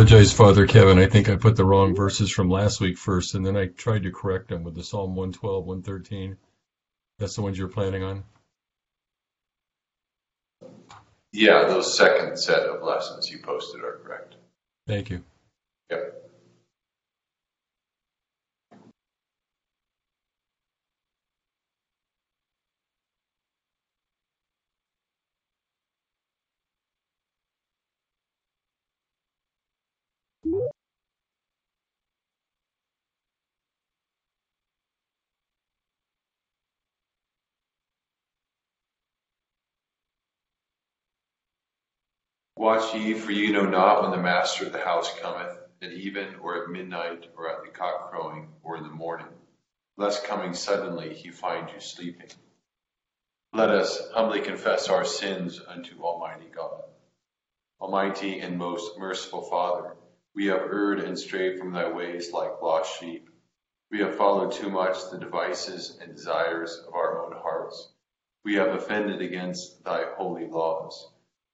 apologize, Father Kevin. I think I put the wrong verses from last week first, and then I tried to correct them with the Psalm 112, 113. That's the ones you're planning on? Yeah, those second set of lessons you posted are correct. Thank you. Yep. Watch ye, for ye know not when the master of the house cometh, at even, or at midnight, or at the cock crowing, or in the morning, lest coming suddenly he find you sleeping. Let us humbly confess our sins unto Almighty God. Almighty and most merciful Father, we have erred and strayed from thy ways like lost sheep. We have followed too much the devices and desires of our own hearts. We have offended against thy holy laws.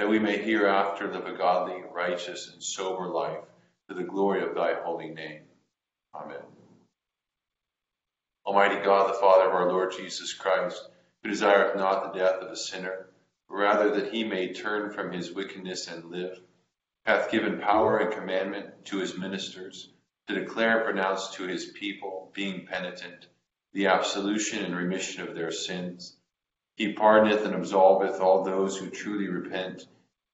that we may hereafter live a godly, righteous, and sober life to the glory of thy holy name. Amen. Almighty God, the Father of our Lord Jesus Christ, who desireth not the death of a sinner, but rather that he may turn from his wickedness and live, hath given power and commandment to his ministers to declare and pronounce to his people, being penitent, the absolution and remission of their sins he pardoneth and absolveth all those who truly repent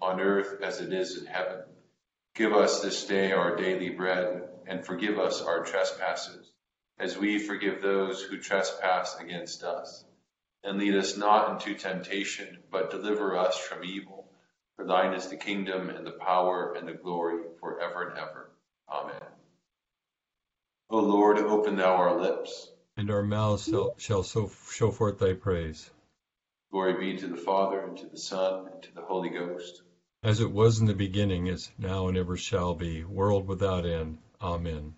on earth as it is in heaven. Give us this day our daily bread, and forgive us our trespasses, as we forgive those who trespass against us. And lead us not into temptation, but deliver us from evil. For thine is the kingdom, and the power, and the glory, for ever and ever. Amen. O Lord, open thou our lips. And our mouths shall, shall so show forth thy praise. Glory be to the Father, and to the Son, and to the Holy Ghost. As it was in the beginning, is now, and ever shall be, world without end. Amen.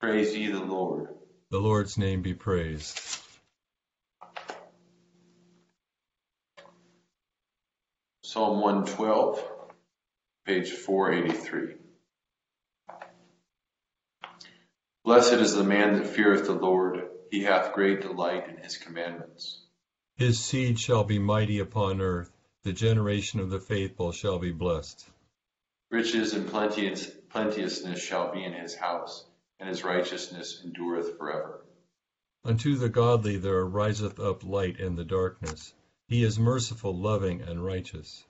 Praise ye the Lord. The Lord's name be praised. Psalm 112, page 483. Blessed is the man that feareth the Lord, he hath great delight in his commandments. His seed shall be mighty upon earth, the generation of the faithful shall be blessed. Riches and plenteousness shall be in his house, and his righteousness endureth forever. Unto the godly there ariseth up light in the darkness. He is merciful, loving, and righteous.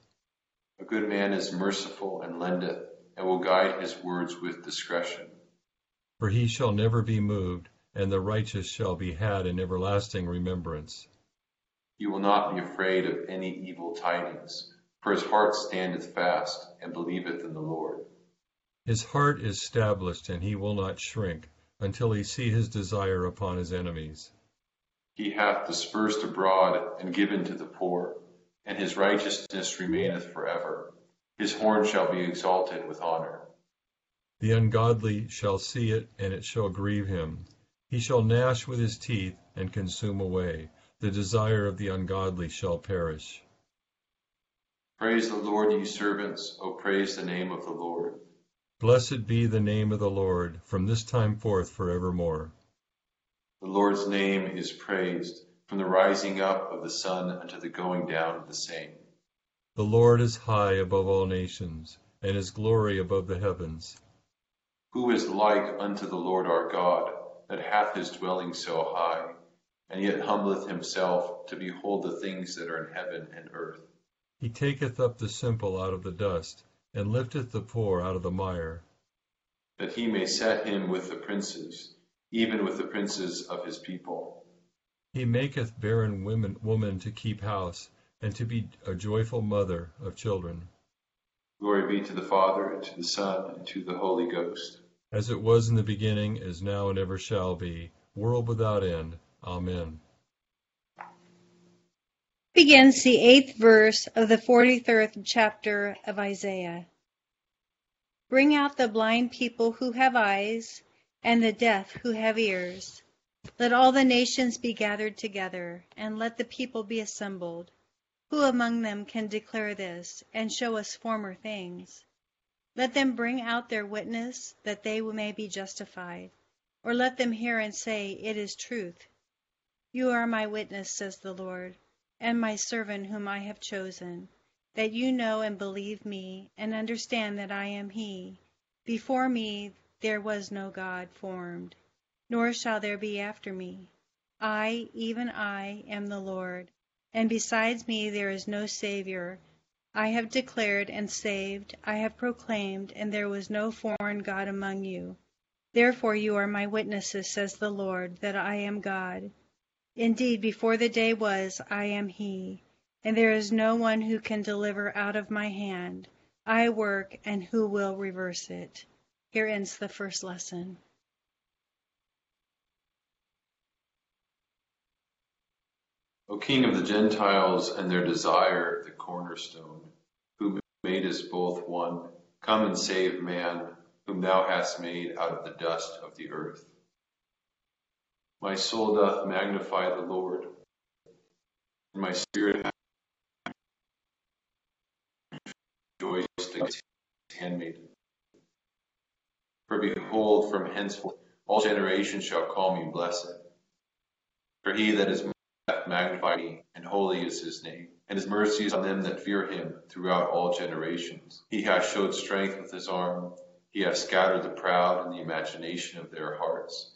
A good man is merciful and lendeth, and will guide his words with discretion. For he shall never be moved, and the righteous shall be had in everlasting remembrance. He will not be afraid of any evil tidings, for his heart standeth fast, and believeth in the Lord. His heart is established, and he will not shrink, until he see his desire upon his enemies. He hath dispersed abroad, and given to the poor, and his righteousness remaineth forever. His horn shall be exalted with honor. The ungodly shall see it, and it shall grieve him. He shall gnash with his teeth, and consume away the desire of the ungodly shall perish. Praise the Lord, ye servants. O praise the name of the Lord. Blessed be the name of the Lord from this time forth forevermore. The Lord's name is praised from the rising up of the sun unto the going down of the same. The Lord is high above all nations, and his glory above the heavens. Who is like unto the Lord our God, that hath his dwelling so high, and yet humbleth himself to behold the things that are in heaven and earth? He taketh up the simple out of the dust, and lifteth the poor out of the mire. That he may set him with the princes, even with the princes of his people. He maketh barren women, woman to keep house, and to be a joyful mother of children. Glory be to the Father, and to the Son, and to the Holy Ghost. As it was in the beginning, is now, and ever shall be, world without end. Amen. Begins the eighth verse of the 43rd chapter of Isaiah. Bring out the blind people who have eyes, and the deaf who have ears. Let all the nations be gathered together, and let the people be assembled. Who among them can declare this, and show us former things? Let them bring out their witness, that they may be justified. Or let them hear and say, It is truth. You are my witness, says the Lord, and my servant whom I have chosen, that you know and believe me, and understand that I am He. Before me there was no God formed, nor shall there be after me. I, even I, am the Lord and besides me there is no Saviour. I have declared and saved, I have proclaimed, and there was no foreign God among you. Therefore you are my witnesses, says the Lord, that I am God. Indeed, before the day was, I am He, and there is no one who can deliver out of my hand. I work, and who will reverse it? Here ends the first lesson. O King of the Gentiles and their desire, the cornerstone, who made us both one, come and save man, whom thou hast made out of the dust of the earth. My soul doth magnify the Lord, and my spirit rejoiced in his handmaiden. For behold, from henceforth all generations shall call me blessed. For he that is magnify me, and holy is his name. And his mercy is on them that fear him throughout all generations. He hath showed strength with his arm. He hath scattered the proud in the imagination of their hearts.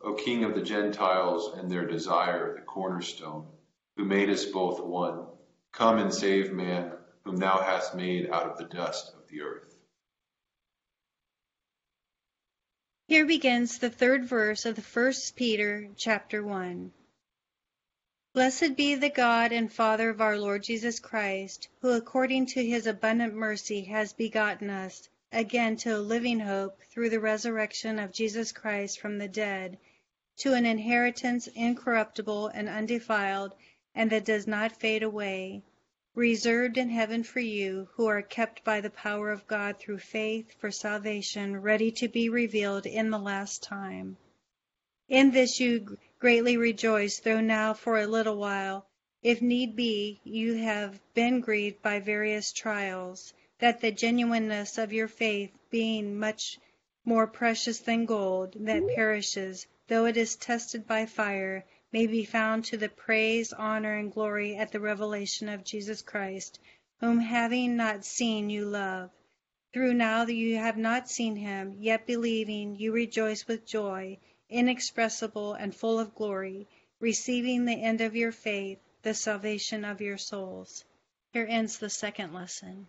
O King of the Gentiles and their desire, the cornerstone, who made us both one, come and save man, whom thou hast made out of the dust of the earth. Here begins the third verse of the first Peter chapter 1. Blessed be the God and Father of our Lord Jesus Christ, who according to his abundant mercy has begotten us again to a living hope through the resurrection of Jesus Christ from the dead, to an inheritance incorruptible and undefiled, and that does not fade away, reserved in heaven for you, who are kept by the power of God through faith for salvation, ready to be revealed in the last time. In this you greatly rejoice, though now for a little while, if need be, you have been grieved by various trials, that the genuineness of your faith, being much more precious than gold that perishes, though it is tested by fire, may be found to the praise, honor, and glory at the revelation of Jesus Christ, whom having not seen you love. Through now that you have not seen him, yet believing, you rejoice with joy inexpressible and full of glory, receiving the end of your faith, the salvation of your souls. Here ends the second lesson.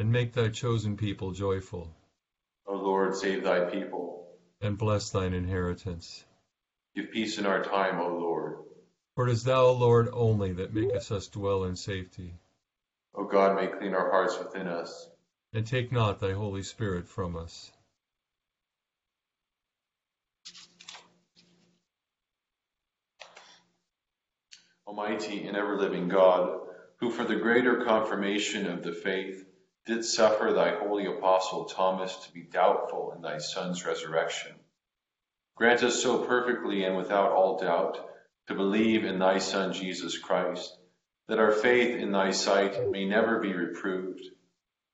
And make thy chosen people joyful. O Lord, save thy people. And bless thine inheritance. Give peace in our time, O Lord. For it is thou, O Lord, only that makest us dwell in safety. O God, may clean our hearts within us. And take not thy Holy Spirit from us. Almighty and ever living God, who for the greater confirmation of the faith did suffer thy holy apostle Thomas to be doubtful in thy Son's resurrection, grant us so perfectly and without all doubt to believe in thy Son Jesus Christ, that our faith in thy sight may never be reproved.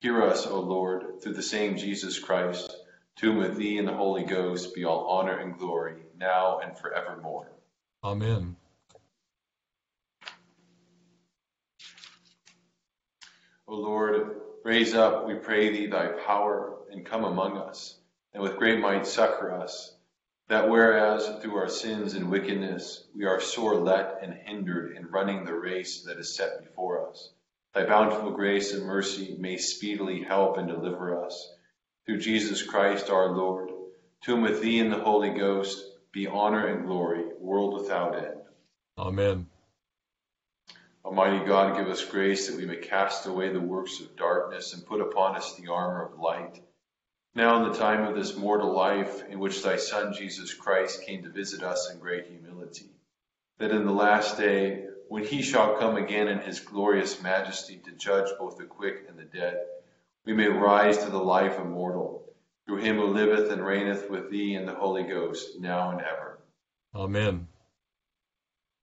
Hear us, O Lord, through the same Jesus Christ, to whom with thee and the Holy Ghost be all honor and glory, now and forevermore. Amen. O Lord, raise up, we pray thee, thy power, and come among us, and with great might succor us, that whereas through our sins and wickedness we are sore let and hindered in running the race that is set before us, thy bountiful grace and mercy may speedily help and deliver us. Through Jesus Christ our Lord, to whom with thee and the Holy Ghost be honor and glory, world without end. Amen. Almighty God, give us grace that we may cast away the works of darkness and put upon us the armor of light. Now, in the time of this mortal life, in which thy Son Jesus Christ came to visit us in great humility, that in the last day, when he shall come again in his glorious majesty to judge both the quick and the dead, we may rise to the life immortal, through him who liveth and reigneth with thee in the Holy Ghost, now and ever. Amen.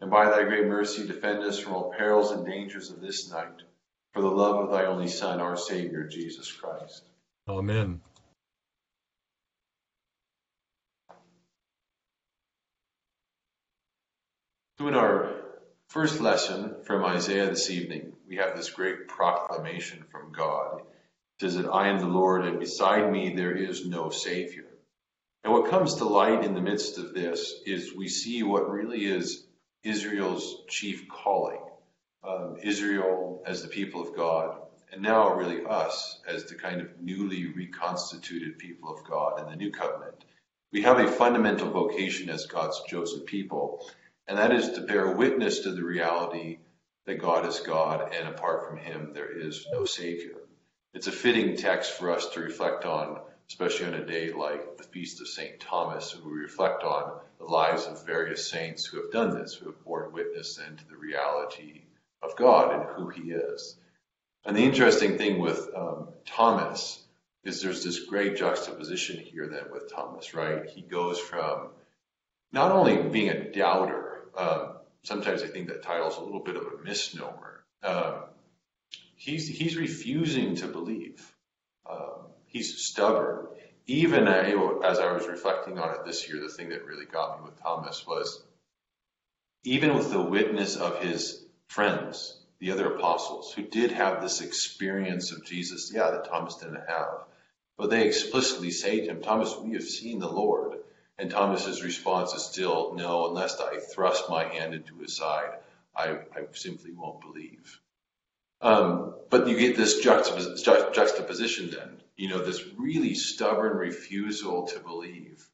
and by thy great mercy defend us from all perils and dangers of this night, for the love of thy only Son, our Savior, Jesus Christ. Amen. So, in our first lesson from Isaiah this evening, we have this great proclamation from God. It says that I am the Lord, and beside me there is no Savior. And what comes to light in the midst of this is we see what really is Israel's chief calling. Um, Israel as the people of God, and now really us as the kind of newly reconstituted people of God in the new covenant. We have a fundamental vocation as God's chosen people, and that is to bear witness to the reality that God is God, and apart from Him, there is no Savior. It's a fitting text for us to reflect on, especially on a day like the Feast of St. Thomas, we reflect on the lives of various saints who have done this, who have borne witness then to the reality of God and who He is. And the interesting thing with um, Thomas is there's this great juxtaposition here then with Thomas, right? He goes from not only being a doubter, um, sometimes I think that title's a little bit of a misnomer. Um, he's he's refusing to believe. Um, he's stubborn. Even as I was reflecting on it this year, the thing that really got me with Thomas was even with the witness of his friends, the other apostles, who did have this experience of Jesus, yeah, that Thomas didn't have. But they explicitly say to him, Thomas, we have seen the Lord. And Thomas's response is still, no, unless I thrust my hand into his side, I, I simply won't believe. Um, but you get this juxtapos- juxtaposition then, you know, this really stubborn refusal to believe.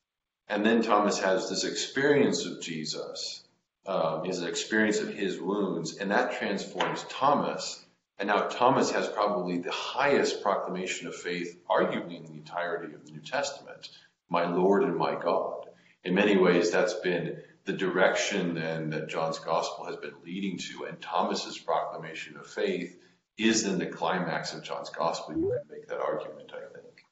And then Thomas has this experience of Jesus, um, his experience of his wounds, and that transforms Thomas. And now Thomas has probably the highest proclamation of faith, arguably in the entirety of the New Testament, my Lord and my God. In many ways, that's been the direction then that John's gospel has been leading to, and Thomas's proclamation of faith is in the climax of John's gospel. You can make that argument, I think.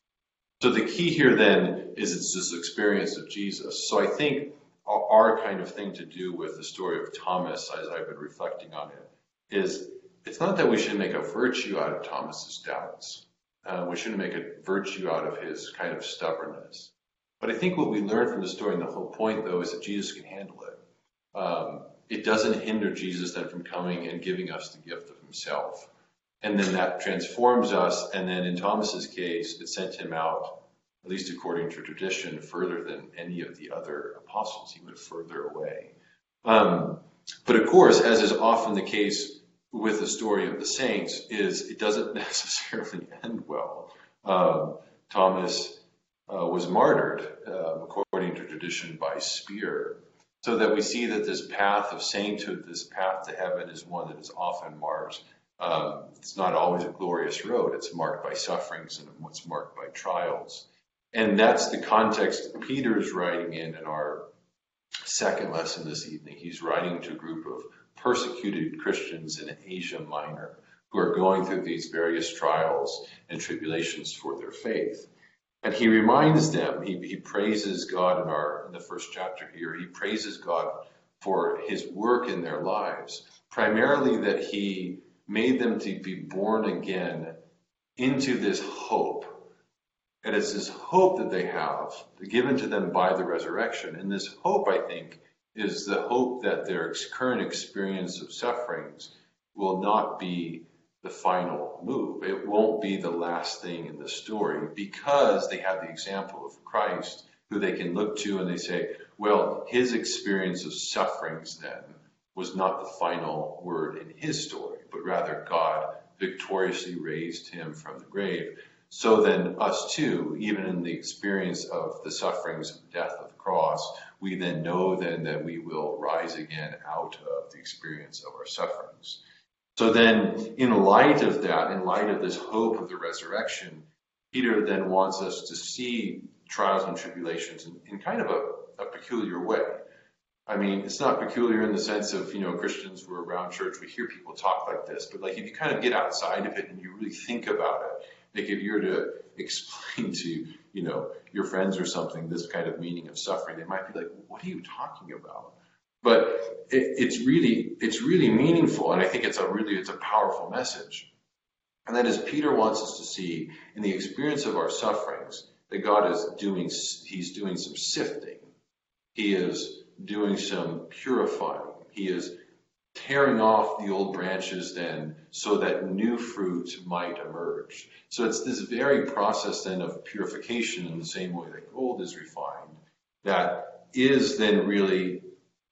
So the key here then is it's this experience of Jesus. So I think our kind of thing to do with the story of Thomas, as I've been reflecting on it, is it's not that we should make a virtue out of Thomas's doubts. Uh, we shouldn't make a virtue out of his kind of stubbornness. But I think what we learn from the story, and the whole point, though, is that Jesus can handle it. Um, it doesn't hinder Jesus then from coming and giving us the gift of himself. And then that transforms us. And then in Thomas's case, it sent him out, at least according to tradition, further than any of the other apostles. He went further away. Um, but of course, as is often the case with the story of the saints, is it doesn't necessarily end well. Um, Thomas uh, was martyred, uh, according to tradition, by spear. So that we see that this path of sainthood, this path to heaven, is one that is often marked. Um, it's not always a glorious road. It's marked by sufferings and it's marked by trials. And that's the context that is writing in in our second lesson this evening. He's writing to a group of persecuted Christians in Asia Minor who are going through these various trials and tribulations for their faith. And he reminds them, he, he praises God in our in the first chapter here, he praises God for his work in their lives, primarily that he made them to be born again into this hope. And it's this hope that they have given to them by the resurrection. And this hope, I think, is the hope that their current experience of sufferings will not be the final move. It won't be the last thing in the story because they have the example of Christ who they can look to and they say, well, his experience of sufferings then was not the final word in his story, rather God victoriously raised him from the grave. So then, us too, even in the experience of the sufferings of death of the cross, we then know then that we will rise again out of the experience of our sufferings. So then, in light of that, in light of this hope of the resurrection, Peter then wants us to see trials and tribulations in, in kind of a, a, peculiar way. I mean, it's not peculiar in the sense of, you know, Christians who are around church, we hear people talk like this, but like if you kind of get outside of it and you really think about it, like if you were to explain to, you know, your friends or something this kind of meaning of suffering, they might be like, what are you talking about? But it, it's really it's really meaningful, and I think it's a really it's a powerful message. And that is Peter wants us to see in the experience of our sufferings that God is doing He's doing some sifting. He is doing some purifying. He is tearing off the old branches then so that new fruit might emerge. So it's this very process then of purification in the same way that gold is refined that is then really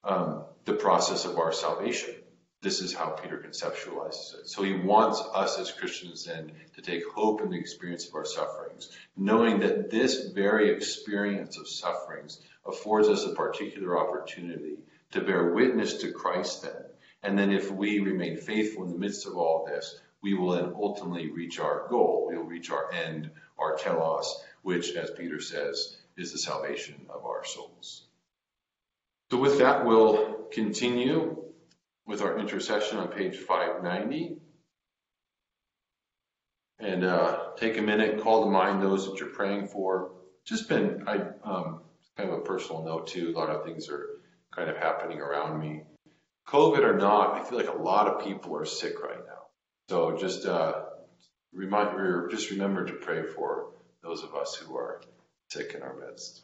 um, the process of our salvation. This is how Peter conceptualizes it. So he wants us as Christians then to take hope in the experience of our sufferings, knowing that this very experience of sufferings affords us a particular opportunity to bear witness to Christ then. And then if we remain faithful in the midst of all this, we will then ultimately reach our goal. We will reach our end, our telos, which, as Peter says, is the salvation of our souls. So with that, we'll continue with our intercession on page 590. And uh, take a minute, call to mind those that you're praying for. Just been, I um, kind of a personal note too. A lot of things are kind of happening around me. COVID or not, I feel like a lot of people are sick right now. So just uh, remind, just remember to pray for those of us who are sick in our midst.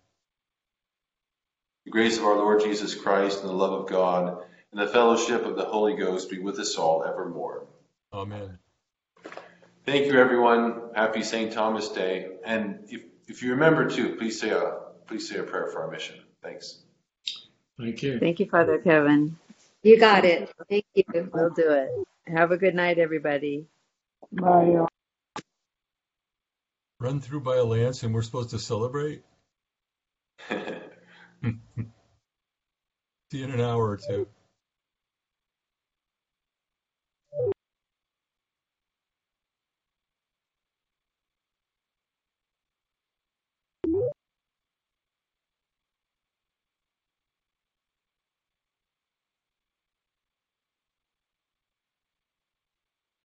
The grace of our Lord Jesus Christ and the love of God and the fellowship of the Holy Ghost be with us all evermore. Amen. Thank you, everyone. Happy St. Thomas Day. And if, if you remember to, please say a please say a prayer for our mission. Thanks. Thank you. Thank you, Father Kevin. You got it. Thank you. We'll do it. Have a good night, everybody. Bye. Run through by a lance and we're supposed to celebrate? See you in an hour or two.